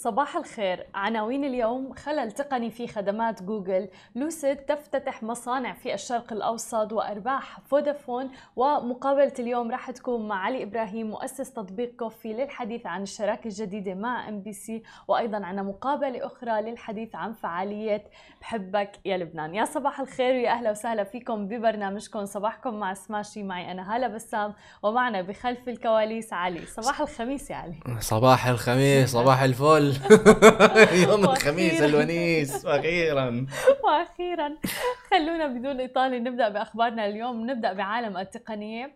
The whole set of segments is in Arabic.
صباح الخير. عناوين اليوم خلل تقني في خدمات جوجل. لوسيد تفتتح مصانع في الشرق الأوسط. وأرباح فودافون. ومقابلة اليوم راح تكون مع علي إبراهيم مؤسس تطبيق كوفي للحديث عن الشراكة الجديدة مع إم بي سي. وأيضا عنا مقابلة أخرى للحديث عن فعالية بحبك يا لبنان. يا صباح الخير ويا أهلا وسهلا فيكم ببرنامجكم. صباحكم مع سماشي. معي أنا هالة بسام. ومعنا بخلف الكواليس علي. صباح الخميس يا علي. صباح الخميس صباح الفل. يوم الخميس الونيس وأخيرا. وأخيرا. خلونا بدون إطالة نبدأ بأخبارنا اليوم. نبدأ بعالم التقنية.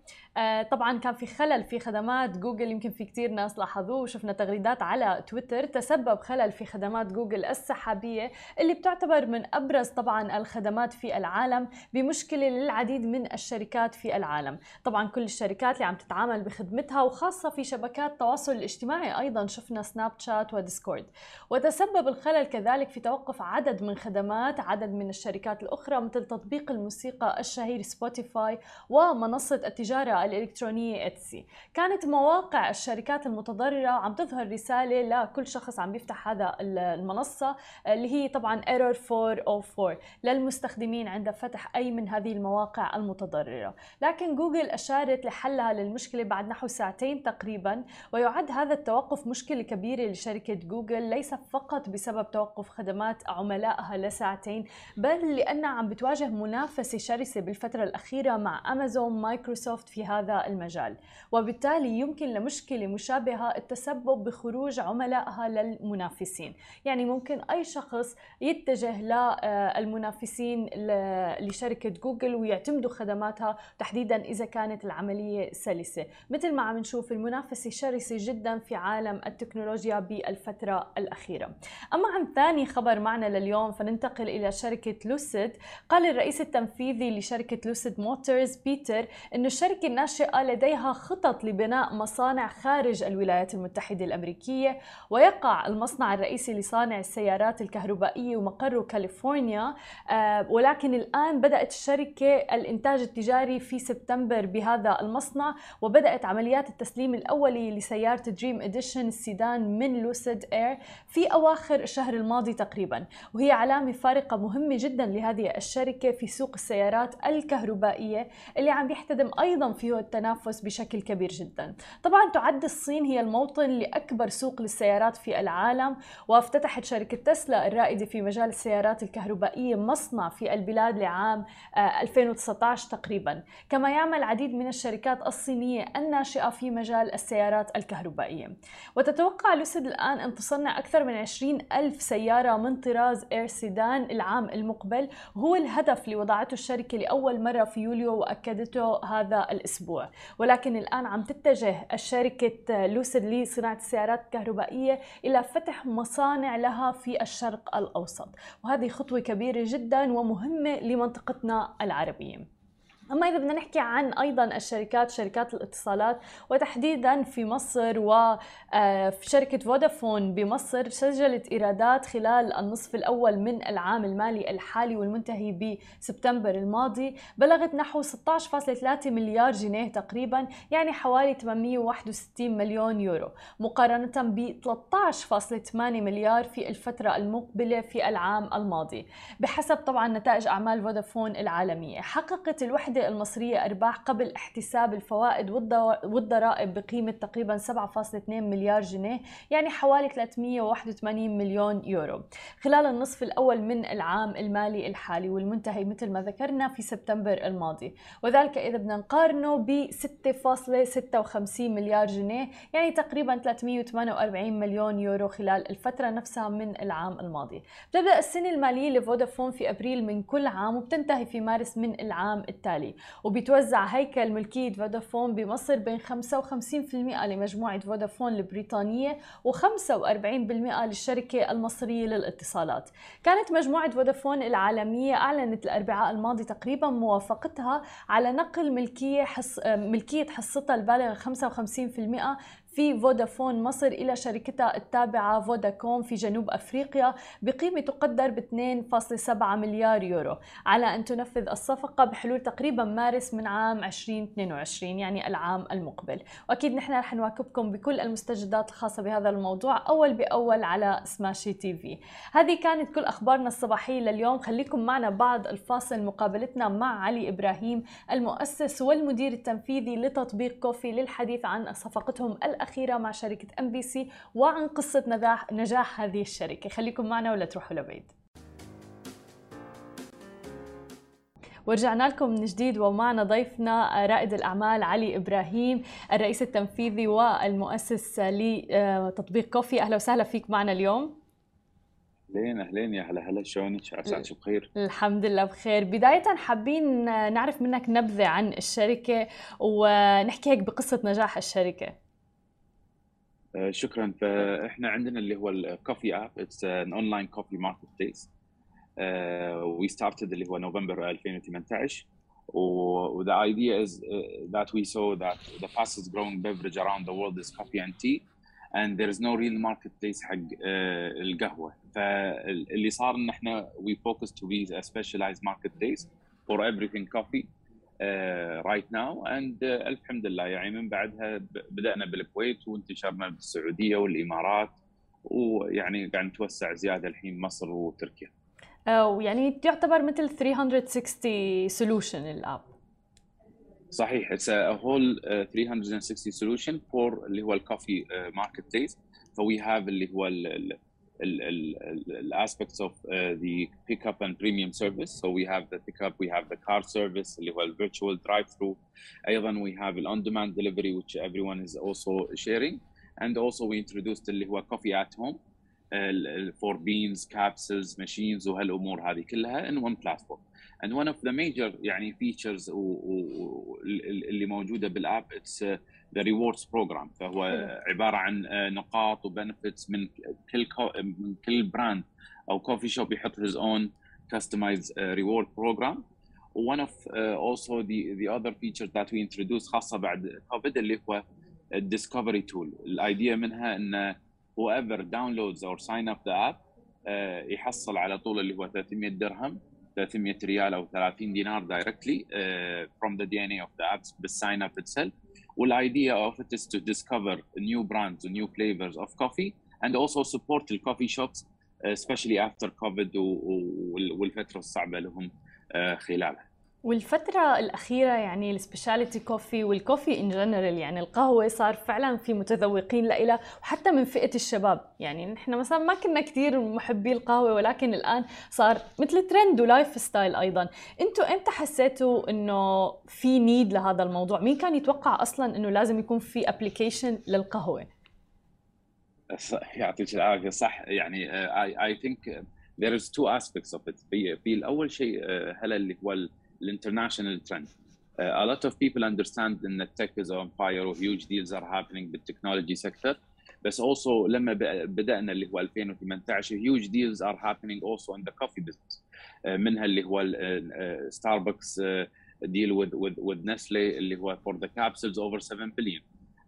طبعا كان في خلل في خدمات جوجل يمكن في كثير ناس لاحظوه وشفنا تغريدات على تويتر تسبب خلل في خدمات جوجل السحابية اللي بتعتبر من أبرز طبعا الخدمات في العالم بمشكلة للعديد من الشركات في العالم. طبعا كل الشركات اللي عم تتعامل بخدمتها وخاصة في شبكات التواصل الاجتماعي أيضا شفنا سناب شات وديسكورد وتسبب الخلل كذلك في توقف عدد من خدمات عدد من الشركات الأخرى مثل تطبيق الموسيقى الشهير Spotify ومنصة التجارة الإلكترونية Etsy كانت مواقع الشركات المتضررة عم تظهر رسالة لكل شخص عم بيفتح هذا المنصة اللي هي طبعا Error 404 للمستخدمين عند فتح أي من هذه المواقع المتضررة. لكن جوجل أشارت لحلها للمشكلة بعد نحو ساعتين تقريبا ويعد هذا التوقف مشكلة كبيرة لشركة جوجل ليس فقط بسبب توقف خدمات عملائها لساعتين بل لأنها عم بتواجه منافسة شرسة بالفترة الأخيرة مع أمازون مايكروسوفت في هذا المجال. وبالتالي يمكن لمشكلة مشابهة التسبب بخروج عملائها للمنافسين. يعني ممكن أي شخص يتجه للمنافسين لشركة جوجل ويعتمدوا خدماتها تحديدا إذا كانت العملية سلسة. مثل ما عم نشوف المنافسة شرسة جدا في عالم التكنولوجيا بالفترة الأخيرة. أما عن ثاني خبر معنا لليوم فننتقل إلى شركة لوسيد. قال الرئيس التنفيذي لشركة لوسيد موتورز بيتر أن الشركة الناشئة لديها خطط لبناء مصانع خارج الولايات المتحدة الأمريكية ويقع المصنع الرئيسي لصانع السيارات الكهربائية ومقره كاليفورنيا. آه، ولكن الآن بدأت الشركة الإنتاج التجاري في سبتمبر بهذا المصنع وبدأت عمليات التسليم الأولي لسيارة Dream Edition السيدان من لوسيد إير في أواخر الشهر الماضي تقريبا. وهي علامة فارقة مهمة جدا لهذه الشركة في سوق السيارات الكهربائية اللي عم يحتدم أيضا فيه التنافس بشكل كبير جدا. طبعا تعد الصين هي الموطن لأكبر سوق للسيارات في العالم وافتتحت شركة تسلا الرائدة في مجال السيارات الكهربائية مصنع في البلاد لعام 2019 آه، تقريبا. كما يعمل العديد من الشركات الصينية الناشئة في مجال السيارات الكهربائية. وتتوقع لوسيد الآن أن تصنع أكثر من 20 ألف سيارة من طراز إير سيدان العام المقبل. وهو الهدف اللي وضعته الشركة لأول مرة في يوليو وأكدته هذا الأسبوع. ولكن الآن عم تتجه الشركة لوسيد لصناعة السيارات الكهربائية إلى فتح مصانع لها في الشرق الأوسط. وهذه خطوة كبيرة جدا ومهمة لمنطقتنا العربية. أما إذا بدنا نحكي عن أيضا الشركات شركات الاتصالات وتحديدا في مصر وفي آه، شركة فودافون بمصر سجلت إيرادات خلال النصف الأول من العام المالي الحالي والمنتهي بسبتمبر الماضي بلغت نحو 16.3 مليار جنيه تقريبا يعني حوالي 861 مليون يورو مقارنة ب 13.8 مليار في الفترة المقبلة في العام الماضي بحسب طبعا نتائج أعمال فودافون العالمية. حققت الوحدة الوحدة المصرية أرباح قبل احتساب الفوائد والضرائب بقيمة تقريبا 7.2 مليار جنيه يعني حوالي 381 مليون يورو. خلال النصف الأول من العام المالي الحالي والمنتهي مثل ما ذكرنا في سبتمبر الماضي. وذلك إذا بدنا نقارنه ب 6.56 مليار جنيه يعني تقريبا 348 مليون يورو خلال الفترة نفسها من العام الماضي. تبدأ السنة المالية لفودافون في أبريل من كل عام وبتنتهي في مارس من العام التالي. التالي وبيتوزع هيكل ملكية فودافون بمصر بين 55% لمجموعة فودافون البريطانية و45% للشركة المصرية للاتصالات. كانت مجموعة فودافون العالمية أعلنت الأربعاء الماضي تقريبا موافقتها على نقل ملكية حص... ملكية حصتها البالغة 55% في فودافون مصر إلى شركتها التابعة فوداكوم في جنوب أفريقيا بقيمة تقدر ب 2.7 مليار يورو على أن تنفذ الصفقة بحلول تقريبا مارس من عام 2022 يعني العام المقبل. وأكيد نحن رح نواكبكم بكل المستجدات الخاصة بهذا الموضوع أول بأول على سماشي TV. هذه كانت كل أخبارنا الصباحية لليوم. خليكم معنا بعد الفاصل. مقابلتنا مع علي إبراهيم المؤسس والمدير التنفيذي لتطبيق كوفي للحديث عن صفقتهم الأخيرة مع شركة MBC وعن قصة نجاح, نجاح هذه الشركة. خليكم معنا ولا تروحوا لبعيد. ورجعنا لكم من جديد ومعنا ضيفنا رائد الأعمال علي إبراهيم الرئيس التنفيذي والمؤسس لتطبيق كوفي. أهلا وسهلا فيك معنا اليوم. أهلين أهلين. يا هلا هلا. شلونك؟ عساك بخير؟ الحمد لله بخير. بداية حابين نعرف منك نبذة عن الشركة ونحكي هيك بقصة نجاح الشركة. شكرا فاحنا عندنا اللي هو الكوفي اب اتس ان اونلاين كوفي ماركت بليس وي ستارتد اللي هو نوفمبر 2018 و the idea is uh, that we saw that the fastest growing beverage around the world is coffee and tea and there is no real marketplace حق uh, القهوه فاللي صار ان احنا we focus to be a specialized marketplace for everything coffee Uh, right now and uh, الحمد لله يعني من بعدها بدأنا بالكويت وانتشرنا بالسعوديه والإمارات ويعني قاعد نتوسع زيادة الحين مصر وتركيا. ويعني تعتبر مثل 360 solution الآب. صحيح it's a whole uh, 360 solution for اللي هو الكوفي ماركت بليس فوي هاف اللي هو aspects of uh, the pickup and premium service. So we have the pickup, we have the car service, اللي هو virtual drive-through. أيضا we have the on-demand delivery which everyone is also sharing. And also we introduced اللي هو coffee at home الفور beans capsules machines وهالأمور هذه كلها in one platform and one of the major يعني features اللي موجودة بال app it's the rewards program فهو عبارة عن uh, نقاط و benefits من كل من كل brand أو coffee shop يحط his own customized reward program و one of also the other feature that we introduced خاصة بعد كوفيد اللي هو الديسكفري تول الايديا منها انه whoever downloads or sign up the app uh, يحصل على طول اللي هو 300 درهم 300 ريال او 30 دينار directly uh, from the DNA of the apps بالsign up itself Well, idea of it is to discover new brands and new flavors of coffee and also support the coffee shops especially after COVID والفترة الصعبة لهم خلالها. والفترة الأخيرة يعني ال specialty coffee وال coffee in general يعني القهوة صار فعلا في متذوقين لإلها وحتى من فئة الشباب. يعني نحن مثلا ما كنا كثير محبي القهوة ولكن الآن صار مثل trend و lifestyle أيضا. أنتوا إمتى حسيتوا إنه في need لهذا الموضوع؟ مين كان يتوقع أصلا إنه لازم يكون في application للقهوة؟ يعطيك العافية. صح يعني I, I think there is two aspects of it. في, الأول شيء هلا اللي هو الانترناشونال ترند Uh, a lot of people understand that tech is on fire or huge deals are happening بالتكنولوجي sector بس also لما بدأنا اللي هو 2018 huge deals are happening also in the coffee business uh, منها اللي هو ستاربكس uh, deal with with with Nestle اللي هو for the capsules over 7 billion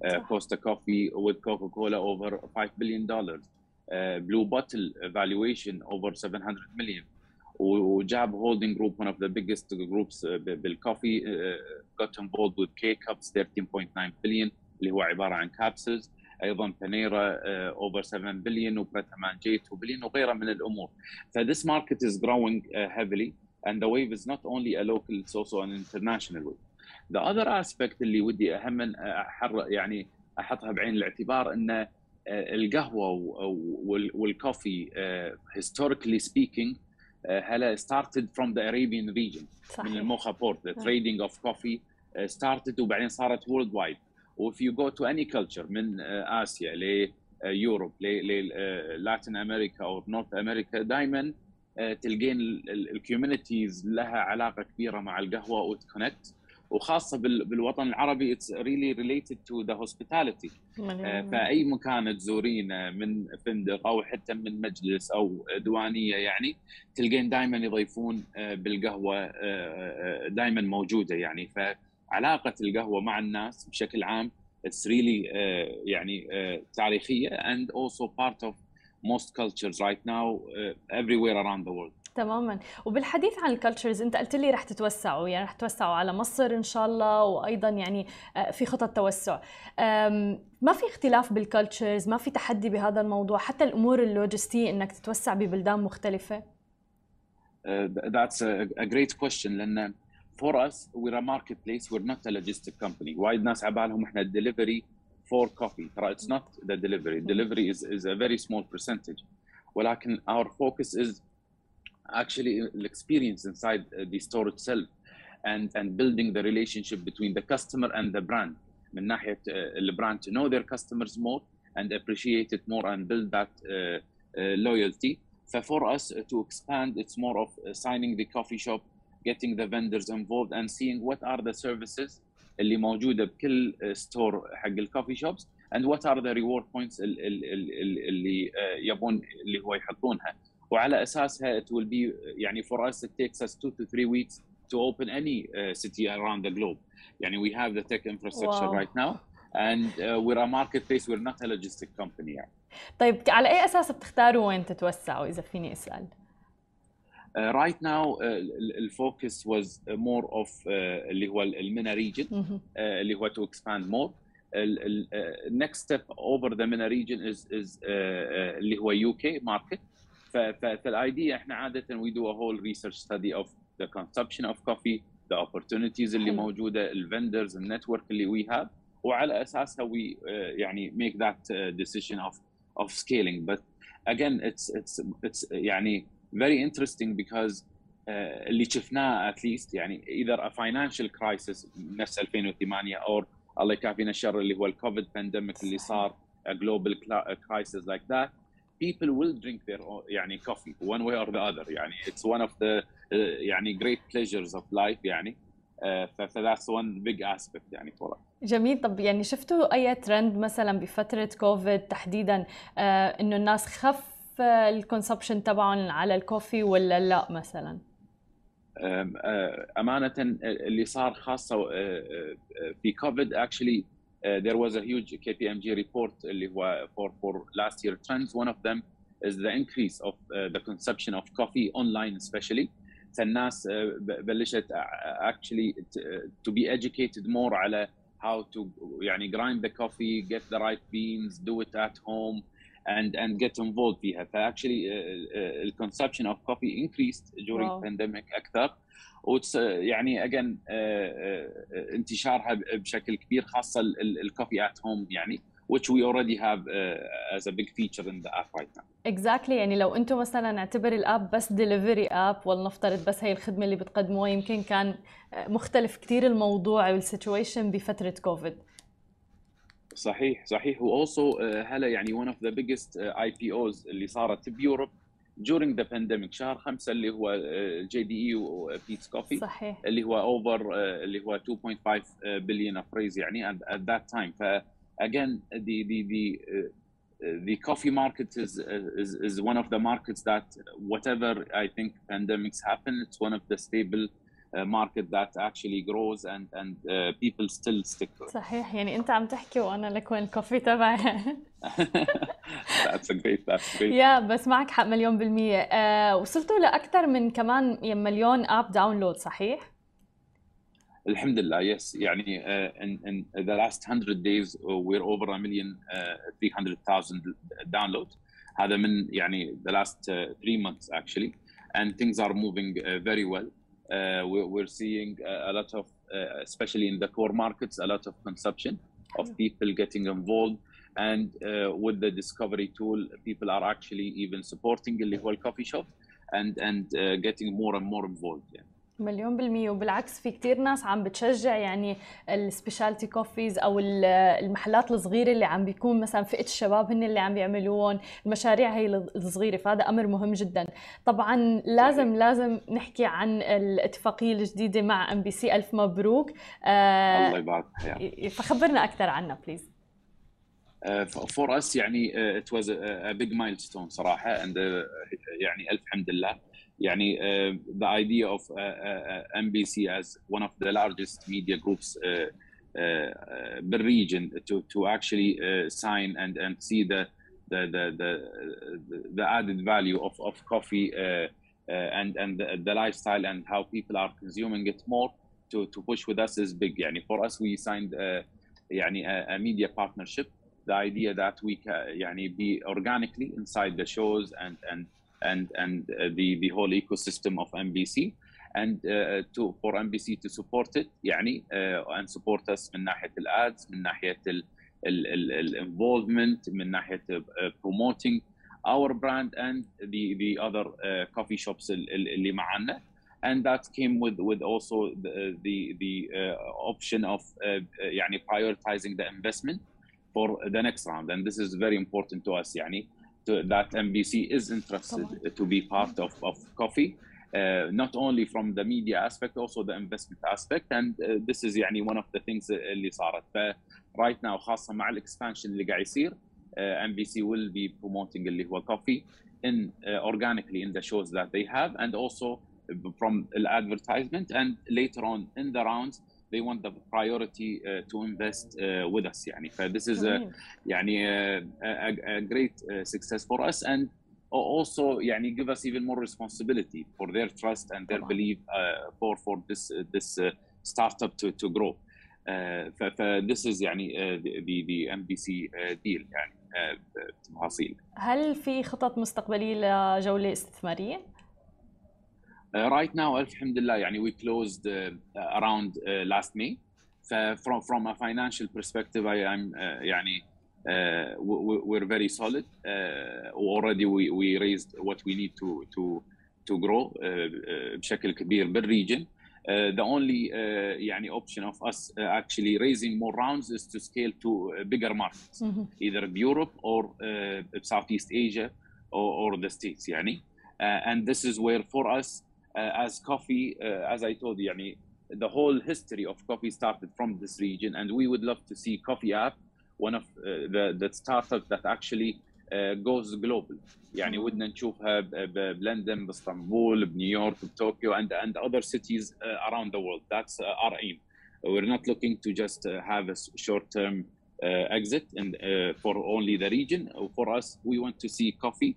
uh, Costa Coffee with Coca-Cola over 5 billion dollars uh, Blue Bottle valuation over 700 million و JAB Holding Group one of the biggest groups بال coffee got involved with K-Cups 13.9 بليون اللي هو عبارة عن capsules أيضا Panera over 7 billion و Pret A Manger 2 بليون وغيرها من الأمور. ف this market is growing heavily and the wave is not only a local it's also an international wave the other aspect اللي ودي أهم آه، احر يعني أحطها بعين الاعتبار إن آه، القهوة وال coffee آه، historically speaking هلا started from the Arabian region صحيح. من ال Mocha port the trading of coffee started وبعدين صارت worldwide و if you go to any culture من آسيا ليوروب للاتين أمريكا أو نورث أمريكا دائما تلقين ال communities لها علاقة كبيرة مع القهوة وت connect وخاصة بالوطن العربي it's really related to the hospitality فأي مكان تزورينه من فندق أو حتى من مجلس أو ديوانيه يعني تلقين دائما يضيفون بالقهوة دائما موجودة يعني. فعلاقة القهوة مع الناس بشكل عام it's really uh, يعني تاريخية and also part of most cultures right now uh, everywhere around the world. تماما. وبالحديث عن الكالتشرز أنت قلت لي رح تتوسعوا يعني رح تتوسعوا على مصر إن شاء الله وأيضا يعني في خطط توسع. ما في اختلاف بال cultures ما في تحدي بهذا الموضوع حتى الأمور اللوجستية إنك تتوسع ببلدان مختلفة؟ Uh, that's a, great question لأن for us we're a marketplace we're not a logistic company. وايد ناس على بالهم إحنا delivery for coffee. ترى it's not the delivery. delivery is, is a very small percentage. ولكن our focus is actually the experience inside the store itself and and building the relationship between the customer and the brand من ناحيه البراند to know their customers more and appreciate it more and build that uh, uh, loyalty so for us to expand it's more of signing the coffee shop getting the vendors involved and seeing what are the services اللي موجوده بكل ستور حق الكوفي شوبس and what are the reward points اللي يبون اللي هو يحطونها وعلى اساسها it will be يعني for us it takes us two to three weeks to open any uh, city around the globe يعني we have the tech infrastructure wow. right now and uh, we're a marketplace we're not a logistic company يعني طيب على اي أساس بتختاروا وين تتوسعوا اذا فيني اسال Uh, right now uh, الفوكس was more of uh, اللي هو المينا region uh, اللي هو to expand more ال, uh, next step over the MENA region is is uh, uh, اللي هو UK market فالايديا احنا عاده we do a whole research study of the consumption of coffee the opportunities اللي موجوده الفندرز النتورك اللي we have وعلى اساسها we uh, يعني make that uh, decision of of scaling but again it's it's it's يعني very interesting because uh, اللي شفناه at least يعني either a financial crisis نفس 2008 or الله يكافينا الشر اللي هو الكوفيد بانديميك اللي صار a global crisis like that People will drink their own, يعني coffee one way or the other يعني it's one of the uh, يعني great pleasures of life يعني uh, ف that's one big aspect يعني for us. جميل طب يعني شفتوا أي ترند مثلا بفترة كوفيد تحديدا آه إنه الناس خف الكونسبشن تبعهم على الكوفي ولا لا مثلا؟ أمانة اللي صار خاصة في كوفيد actually uh, there was a huge KPMG report اللي هو for for last year trends one of them is the increase of uh, the consumption of coffee online especially فالناس uh, بلشت actually to be educated more على how to يعني grind the coffee get the right beans do it at home and and get involved فيها فاكشلي uh, uh, consumption of coffee increased during wow. pandemic اكثر وتس يعني again انتشارها بشكل كبير خاصة ال coffee at home يعني which we already have uh, as a big feature in the app right now. Exactly يعني لو أنتم مثلا اعتبر ال app بس delivery app ولنفترض بس هي الخدمة اللي بتقدموها يمكن كان مختلف كثير الموضوع وال situation بفترة كوفيد. صحيح صحيح و also هلا يعني one of the biggest IPOs اللي صارت بيوروب during the pandemic شهر خمسة اللي هو جي دي اي وبيتس كوفي صحيح اللي هو اوفر اللي هو 2.5 بليون افريز يعني at, at that time ف again the the the uh, the coffee market is, is is one of the markets that whatever I think pandemics happen it's one of the stable uh, market that actually grows and and uh, people still stick to it. صحيح يعني انت عم تحكي وانا لك وين الكوفي تبعي that's a great that's great يا بس معك حق مليون بالمية آه وصلتوا لأكثر من كمان مليون اب داونلود صحيح؟ الحمد لله yes يعني uh, in, in the last 100 days we're over a million uh, 300,000 downloads هذا من يعني the last uh, three months actually and things are moving uh, very well uh, we're, we're seeing a lot of uh, especially in the core markets a lot of consumption of people getting involved and uh, with the discovery tool people are actually even supporting اللي هو الكوفي شوب and and uh, getting more and more involved يعني. مليون بالمية وبالعكس في كتير ناس عم بتشجع يعني ال specialty coffees أو المحلات الصغيرة اللي عم بيكون مثلا فئة الشباب هن اللي عم بيعملوهم المشاريع هي الصغيرة فهذا أمر مهم جدا. طبعا لازم صحيح. لازم نحكي عن الاتفاقية الجديدة مع ام بي سي ألف مبروك. آه الله يبارك. فخبرنا أكثر عنها please for us يعني it was a big milestone صراحة and uh, يعني ألف حمد لله. يعني uh, the idea of uh, uh, MBC as one of the largest media groups uh, بالريجن to to actually sign and and see the the the the, the added value of of coffee and and the, the lifestyle and how people are consuming it more to to push with us is big يعني for us we signed يعني a, a media partnership the idea that we can يعني be organically inside the shows and and and and the the whole ecosystem of MBC and uh, to for MBC to support it يعني uh, and support us من ناحيه الادز من ناحيه الانفولفمنت من ناحيه uh, promoting our brand and the the other uh, coffee shops اللي معنا and that came with with also the the, the uh, option of uh, يعني prioritizing the investment for the next round and this is very important to us يعني to, that MBC is interested to be part of of coffee uh, not only from the media aspect also the investment aspect and uh, this is يعني one of the things اللي صارت ف right now خاصه مع الاكسبانشن اللي قاعد يصير uh, MBC will be promoting اللي هو coffee in uh, organically in the shows that they have and also from the advertisement and later on in the rounds they want the priority uh, to invest uh, with us يعني ف this is a, يعني a, a, a great uh, success for us and also يعني give us even more responsibility for their trust and their belief uh, for for this uh, this uh, startup to to grow. Uh, ف, ف this is يعني uh, the the MBC uh, deal يعني تفاصيل. هل في خطط مستقبليه لجوله استثماريه؟ Uh, right now الحمد لله يعني we closed uh, around uh, last May. from from a financial perspective I am يعني uh, we're very solid. Uh, already we, we raised what we need to to to grow uh, بشكل كبير بالريجن. the only يعني option of us actually raising more rounds is to scale to bigger markets, mm -hmm. either Europe or Southeast Asia or, or the States يعني. and this is where for us as coffee, as I told you, يعني, the whole history of coffee started from this region, and we would love to see Coffee App one of uh, the the startups that actually uh, goes global يعني ودنا نشوفها بلندن باسطنبول بنيويورك بطوكيو and and other cities uh, around the world that's our aim we're not looking to just have a short term exit and for only the region for us we want to see coffee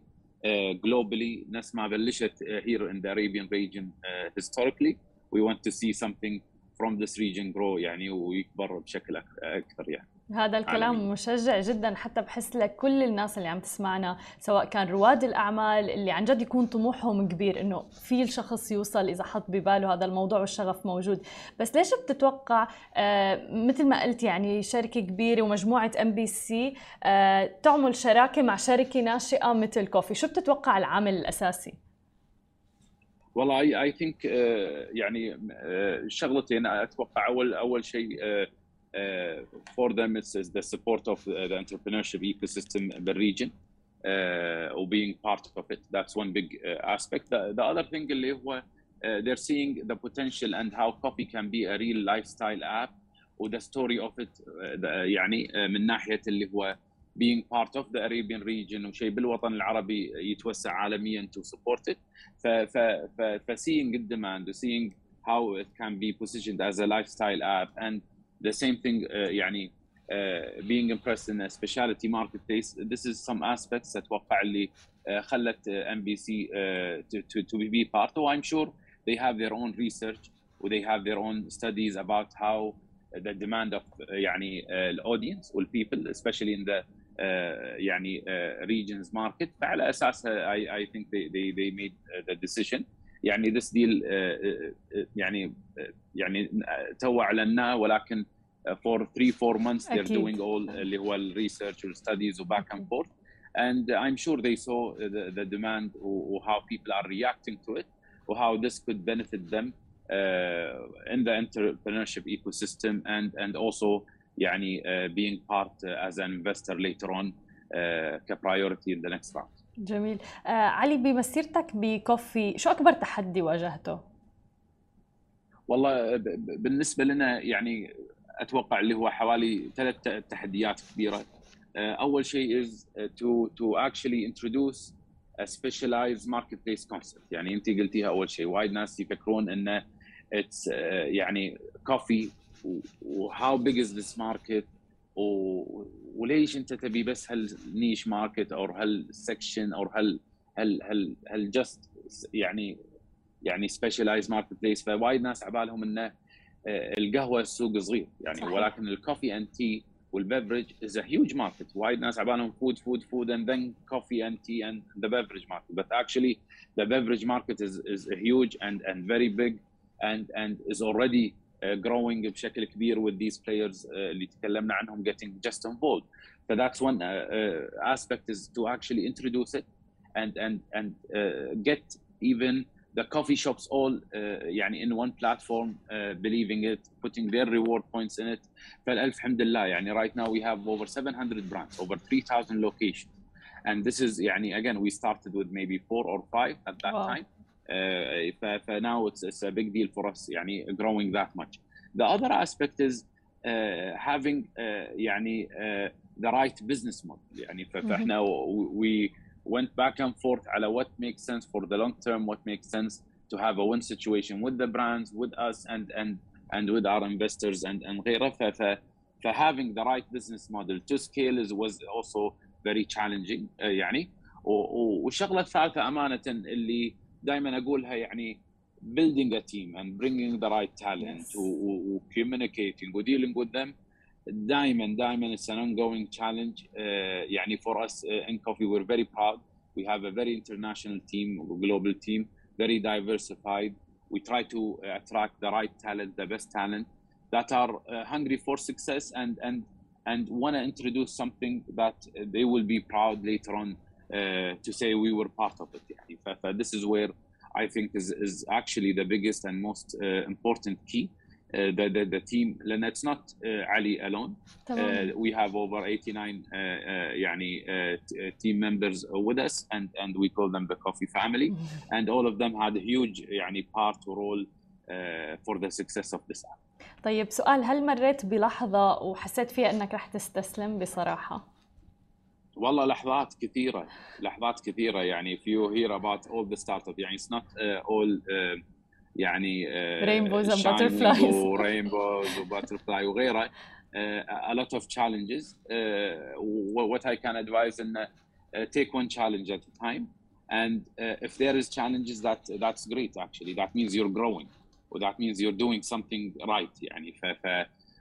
globally ناس ما بلشت here in the Arabian region historically we want to see something from this region grow يعني ويكبر بشكل اكثر يعني هذا الكلام عالمي. مشجع جدا حتى بحس لك كل الناس اللي عم تسمعنا سواء كان رواد الأعمال اللي عن جد يكون طموحهم كبير إنه في الشخص يوصل إذا حط بباله هذا الموضوع والشغف موجود. بس ليش بتتوقع آه مثل ما قلت يعني شركة كبيرة ومجموعة ام بي سي تعمل شراكة مع شركة ناشئة مثل كوفي؟ شو بتتوقع العامل الأساسي؟ والله اي اي ثينك يعني uh, شغلتين أتوقع. أول أول شيء uh, uh, for them it's, it's the support of the entrepreneurship ecosystem in the region uh, or being part of it. That's one big uh, aspect. The, the other thing اللي هو uh, they're seeing the potential and how coffee can be a real lifestyle app و the story of it uh, يعني uh, من ناحيه اللي هو being part of the Arabian region وشيء بالوطن العربي يتوسع عالميا to support it. ف, ف, ف, ف seeing the demand, seeing how it can be positioned as a lifestyle app and the same thing uh, يعني uh, being impressed in a specialty marketplace this is some aspects اتوقع اللي uh, خلت ام بي سي to, to, to be part of I'm sure they have their own research they have their own studies about how the demand of يعني الاودينس والبيبل especially in the uh, يعني uh, regions market فعلى اساسها I, I think they, they, they made the decision يعني this deal uh, يعني يعني تو اعلناه ولكن for 3 4 months they're أكيد. doing all اللي هو الريسيرش والستديز وباك اند فورث and I'm sure they saw the, the demand or how people are reacting to it or how this could benefit them uh, in the entrepreneurship ecosystem and and also يعني uh, being part uh, as an investor later on uh, كpriority in the next round. جميل. آه علي بمسيرتك بكوفي شو أكبر تحدي واجهته؟ والله بالنسبة لنا يعني أتوقع اللي هو حوالي ثلاث تحديات كبيرة. أول شيء is to to actually introduce a specialized marketplace concept. يعني انت قلتيها أول شيء. وايد ناس يفكرون انه it's يعني coffee و how big is this market وليش انت تبي بس هال niche market أو هال section أو هل هل هل هل just يعني يعني specialized marketplace فوايد ناس على بالهم إنه القهوة السوق صغير. يعني صحيح. ولكن ال coffee and tea وال beverage is a huge market وايد ناس على بالهم food food food and then coffee and tea and the beverage market. But actually the beverage market is is huge and and very big and and is already uh, growing بشكل كبير with these players uh, اللي تكلمنا عنهم getting just involved so that's one uh, uh, aspect is to actually introduce it and and and uh, get even the coffee shops all uh, يعني in one platform uh, believing it putting their reward points in it فالألف الحمد لله يعني right now we have over 700 brands over 3000 locations and this is يعني again we started with maybe four or five at that wow. time uh, for now it's, it's a big deal for us يعني growing that much the other aspect is uh, having uh, يعني uh, the right business model يعني فاحنا we went back and forth على what makes sense for the long term, what makes sense to have a win situation with the brands, with us, and and and with our investors and and غيره. ف having the right business model to scale is was also very challenging uh, يعني والشغله الثالثه امانه اللي دائما اقولها يعني building a team and bringing the right talent yes. و communicating و dealing with them دائما دائما it's an ongoing challenge uh, يعني for us uh, in coffee we're very proud we have a very international team global team very diversified we try to attract the right talent the best talent that are uh, hungry for success and and and want to introduce something that they will be proud later on uh, to say we were part of it يعني. this is where I think is, is actually the biggest and most uh, important key uh, the, the, the team لان it's not uh, Ali alone uh, we have over 89 uh, uh, يعني uh, team members with us and and we call them the coffee family and all of them had a huge يعني part role for the success of this app طيب سؤال هل مريت بلحظة وحسيت فيها انك رح تستسلم بصراحة؟ والله لحظات كثيرة لحظات كثيرة يعني we hear about all the startup يعني it's not all يعني rainbows and butterflies و rainbows و butterfly وغيره a lot of challenges what I can advise انه take one challenge at time and if there is challenges that that's great actually that means you're growing وذات مينز يور دوينج سمثينج رايت يعني. ف,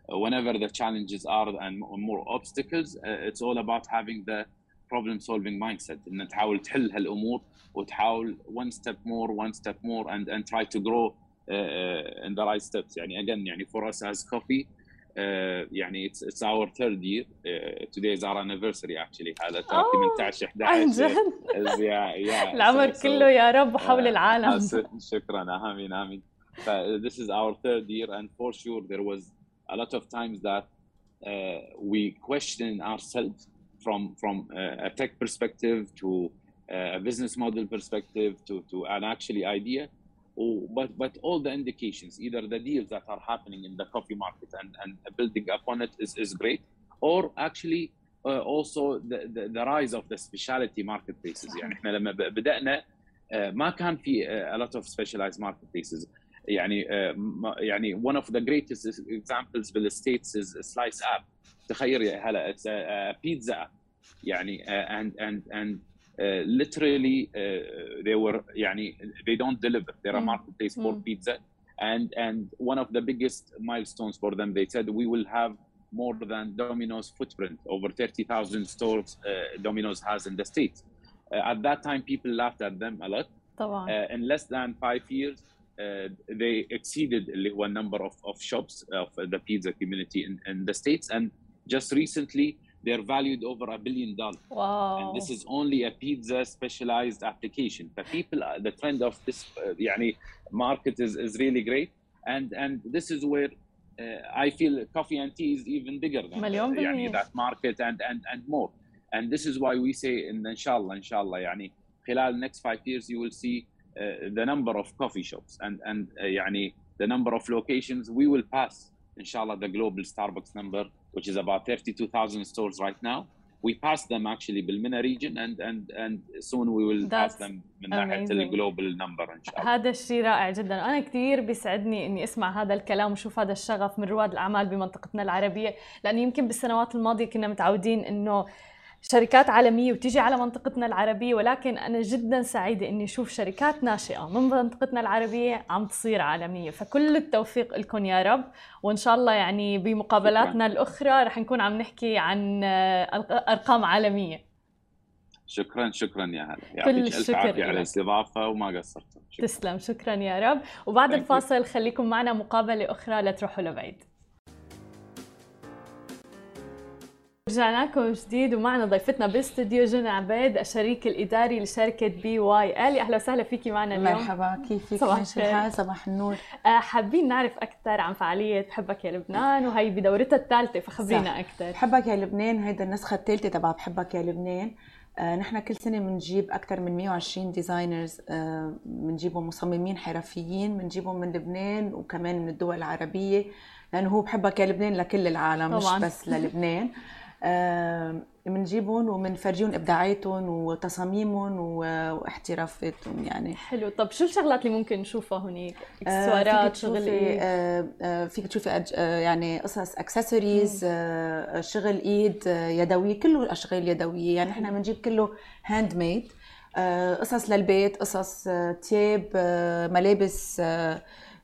whenever the challenges are and more obstacles uh, it's all about having the problem solving mindset ان تحاول تحل هالامور وتحاول one step more one step more and and try to grow uh, uh, in the right steps يعني again يعني for us as coffee uh, يعني it's it's our third year uh, today is our anniversary actually هذا ترى 18 11 yeah, yeah. العمر so, كله يا رب حول uh, العالم شكرا امين امين this is our third year and for sure there was a lot of times that uh, we question ourselves from from a tech perspective to a business model perspective to, to an actually idea but but all the indications either the deals that are happening in the coffee market and, and building upon it is, is great or actually uh, also the, the, the rise of the specialty marketplaces يعني احنا لما بدانا uh, ما كان في uh, a lot of specialized marketplaces يعني uh, يعني one of the greatest examples بالستيتس is slice app تخيل يا هلا it's a, a pizza app يعني uh, and and and uh, literally uh, they were يعني they don't deliver they're a marketplace for pizza and and one of the biggest milestones for them they said we will have more than Domino's footprint over 30,000 stores uh, Domino's has in the states uh, at that time people laughed at them a lot طبعا. Uh, in less than five years uh, they exceeded اللي هو number of, of shops of the pizza community in, in the states and just recently they're valued over a billion dollars. Wow. And this is only a pizza specialized application. The people, the trend of this uh, يعني market is, is really great. And, and this is where uh, I feel coffee and tea is even bigger than مليون uh, يعني that market and, and, and more. And this is why we say in inshallah, inshallah, يعني خلال next five years you will see uh, the number of coffee shops and, and uh, يعني the number of locations we will pass inshallah the global Starbucks number which is about 32,000 stores right now. we pass them actually بالمنى region and and and soon we will pass them من ناحيه الجلوبال نمبر ان شاء الله هذا الشيء رائع جدا انا كثير بيسعدني اني اسمع هذا الكلام وشوف هذا الشغف من رواد الاعمال بمنطقتنا العربيه لانه يمكن بالسنوات الماضيه كنا متعودين انه شركات عالمية وتيجي على منطقتنا العربية ولكن أنا جدا سعيدة إني أشوف شركات ناشئة من منطقتنا العربية عم تصير عالمية. فكل التوفيق لكم يا رب وإن شاء الله يعني بمقابلاتنا الأخرى رح نكون عم نحكي عن أرقام عالمية. شكرا شكرا يا هلا. يعطيك ألف عافية على الاستضافة وما قصرت. تسلم شكرا يا رب. وبعد الفاصل خليكم معنا مقابلة أخرى لا تروحوا لبعيد. رجعنا لكم جديد ومعنا ضيفتنا بالاستديو جنى عبيد الشريك الإداري لشركة BYL. أهلا وسهلا فيكي معنا اليوم. مرحبا كيفك؟ صباح الخير. صباح النور. آه، حابين نعرف أكثر عن فعالية بحبك يا لبنان وهي بدورتها الثالثة فخبرينا أكثر. بحبك يا لبنان هيدا النسخة الثالثة تبع بحبك يا لبنان. آه نحن كل سنة بنجيب أكثر من 120 designers بنجيبهم آه مصممين حرفيين بنجيبهم من لبنان وكمان من الدول العربية لأنه هو بحبك يا لبنان لكل العالم طبعاً. مش بس للبنان. بنجيبهم وبنفرجيهم إبداعاتهم وتصاميمهم واحترافاتهم يعني. حلو. طب شو الشغلات اللي ممكن نشوفها هنيك؟ إكسسوارات شغل إيه فيك تشوفي يعني قصص اكسسوارز شغل إيد يدوي كله أشغال يدوية. يعني إحنا بنجيب كله handmade قصص للبيت قصص تياب ملابس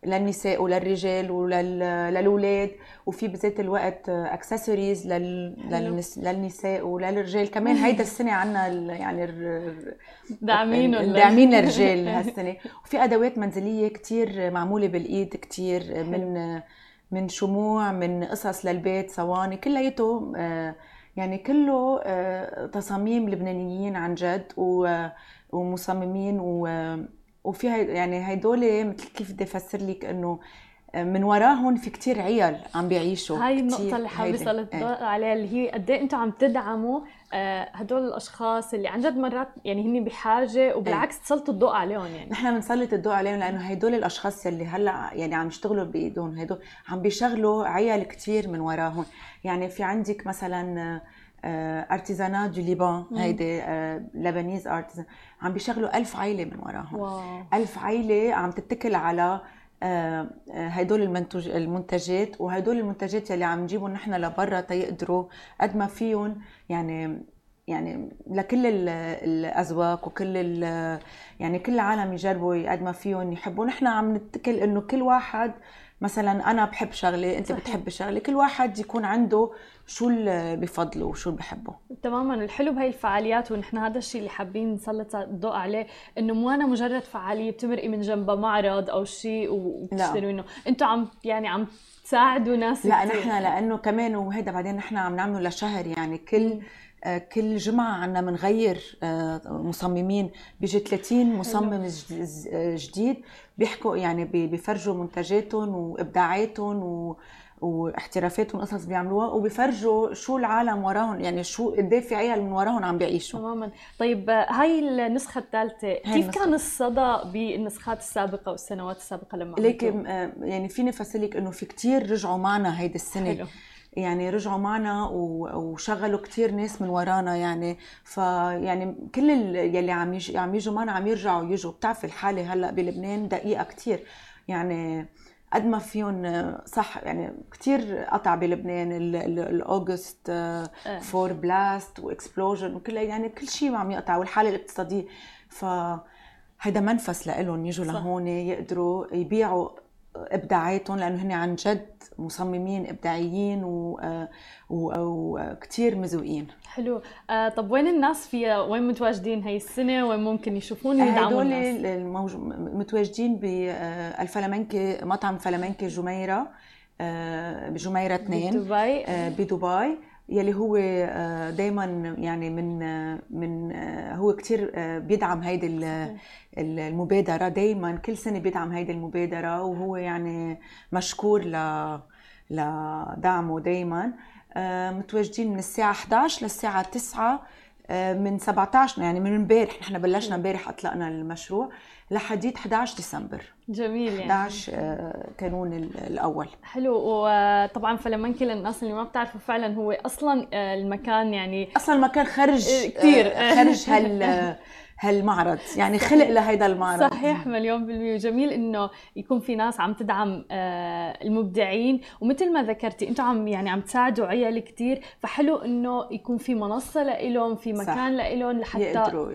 للنساء وللرجال وللاولاد وفي بذات الوقت اكسسوارز لل... للنساء وللرجال. كمان هيدا السنة عنا يعني داعمين داعمين الرجال هالسنة. وفي أدوات منزلية كتير معمولة بالإيد كتير من من شموع من قصص للبيت صواني كلياته آه، يعني كله آه، تصاميم لبنانيين عن جد ومصممين و وفي يعني هدول مثل كيف بدي أفسر لك إنه من وراهم في كتير عيال عم بيعيشوا هاي النقطة اللي حابة سلط الضوء إيه. عليها اللي هي قد إيه أنتم عم تدعموا آه، هدول الأشخاص اللي عن جد مرات يعني هن بحاجة وبالعكس إيه. تسلطوا الضوء عليهم يعني نحن بنسلط الضوء عليهم لأنه هدول الأشخاص اللي هلأ يعني عم يشتغلوا بإيدهم هدول عم بيشغلوا عيال كتير من وراهم يعني في عندك مثلا artisanat du Liban هيدي Lebanese artisan عم بيشغلوا ألف عائلة من وراهم. واو. ألف عائلة عم تتكل على آه، آه، هدول المنتج المنتجات وهدول المنتجات يلي عم نجيبهم نحن لبرا تيقدروا قد ما فيهم يعني يعني لكل الاذواق وكل يعني كل العالم يجربوا قد ما فيهم يحبوا. نحن عم نتكل إنه كل واحد مثلا أنا بحب شغلة أنت صحيح. بتحب شغلة كل واحد يكون عنده شو اللي بفضله وشو اللي بحبه؟ تماما الحلو بهي الفعاليات ونحن هذا الشيء اللي حابين نسلط الضوء عليه إنه مو أنا مجرد فعالية بتمرقي من جنبها معرض أو شيء وبتشتري منه. أنتم عم يعني عم تساعدوا ناس لا نحن لأنه كمان وهيدا بعدين نحن عم نعمله لشهر يعني كل آه، كل جمعة عنا بنغير آه، مصممين. بيجي 30 مصمم جديد بيحكوا يعني بيفرجوا منتجاتهم وإبداعاتهم و واحترافاتهم قصص بيعملوها وبيفرجوا شو العالم وراهم يعني شو قد إيه في عيال من وراهم عم بيعيشوا. تماما. طيب هاي النسخة الثالثة كيف كان الصدى بالنسخات السابقة والسنوات السابقة لما لكن آه، يعني فيني افسر إنه في كتير رجعوا معنا هيدي السنة. حلو. يعني رجعوا معنا وشغلوا كتير ناس من ورانا يعني. فيعني كل يلي عم عم يجوا معنا عم يرجعوا يجوا. بتعرفي الحالة هلأ بلبنان دقيقة كتير. يعني قد ما فيهم صح يعني كثير قطع بلبنان ال August four blast و explosion وكل يعني كل شيء عم يقطع والحالة الاقتصادية. ف هيدا منفس لهم يجوا لهون يقدروا يبيعوا إبداعاتهم لأنه هن عن جد مصممين إبداعيين و... وكثير مذوقين حلو. آه طب وين الناس فيها؟ وين متواجدين هي السنة؟ وين ممكن يشوفون ويدعموا الناس؟ هدول الموج... متواجدين بالفلامنكي مطعم فلامنكي جميرة آه بجميرة اثنين. بدبي. آه بدبي. يلي هو آه، دائما يعني من آه، من آه، هو كثير بيدعم هيدي المبادرة. دائما كل سنة بيدعم هيدي المبادرة وهو يعني مشكور ل لدعمه دائما متواجدين من الساعة 11 للساعة 9 آه، من 17 يعني من امبارح نحن بلشنا امبارح أطلقنا المشروع لحديد 11 ديسمبر جميل يعني 11 آه، كانون ال- الأول حلو وطبعا فلمنكي للناس اللي ما بتعرفوا فعلا هو أصلا آه، المكان يعني أصلا المكان خرج. آه، خرج هال هالمعرض. يعني خلق لهيدا المعرض. صحيح مليون بالمية. وجميل إنه يكون في ناس عم تدعم آه، المبدعين. ومثل ما ذكرتي أنتم عم يعني عم تساعدوا عيال كتير. فحلو إنه يكون في منصة لإلهم في. مكان لإلهم لحتى يقدروا.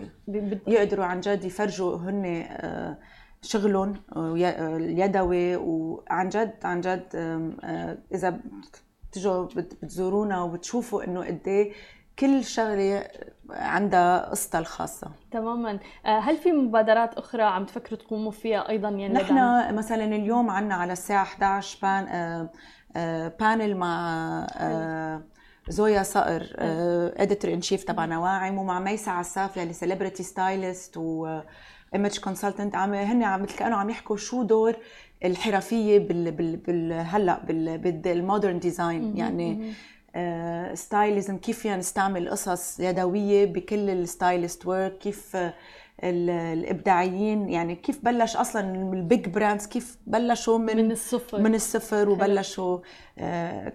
يقدروا عن جد يفرجوا هن آه، شغلهم آه، وي- اليدوي. وعن جد عن جد إذا بتجوا بت- بتزورونا وبتشوفوا إنه قد إيه كل شغلة عندها قصتها الخاصة. تماما. آه، هل في مبادرات أخرى عم تفكروا تقوموا فيها أيضا يعني نحن مثلا اليوم عندنا على الساعة 11 بان آه، آه، بانل مع آه، زويا صقر editor in chief تبع نواعم ومع ميسا عساف يلي celebrity stylist و image consultant عم هن عم مثل كانوا عم يحكوا شو دور الحرفية بال بال بال هلأ بال بال modern design يعني stylism كيف فينا نستعمل قصص يدوية بكل ال stylist work كيف آه، ال- الإبداعيين يعني كيف بلش أصلا ال big brands كيف بلشوا من من الصفر. من الصفر وبلشوا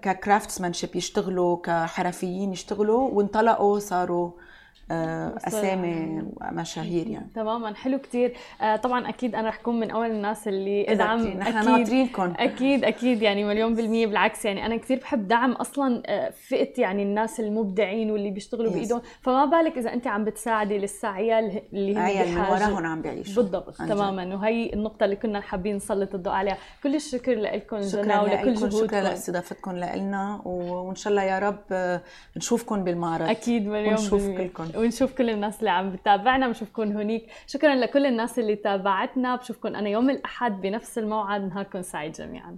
ككرافتسمانشيب يشتغلوا كحرفيين يشتغلوا وانطلقوا صاروا آه، أسامي مشاهير يعني. تماما حلو كتير. آه، طبعا أكيد أنا رح كون من أول الناس اللي إدعم نحن أكيد ناطرينكم. أكيد أكيد يعني مليون بالمية. بالعكس يعني أنا كثير بحب دعم أصلا آه، فئة يعني الناس المبدعين واللي بيشتغلوا. بإيدهم. فما بالك إذا أنت عم بتساعدي عيال اللي من بحاجة. وراهم عم بيعيشوا. بالضبط. تماما. وهي النقطة اللي كنا حابين نسلط الضوء عليها. كل الشكر لكم جنى ولكل لكم شكرا جهودكم لاستضافتكم لنا وإن شاء الله يا رب آه، نشوفكم بالمعرض. أكيد مليون ونشوف. كلكم. ونشوف كل الناس اللي عم بتابعنا بنشوفكم هونيك. شكرا لكل الناس اللي تابعتنا بشوفكم أنا يوم الأحد بنفس الموعد. نهاركم سعيد جميعا.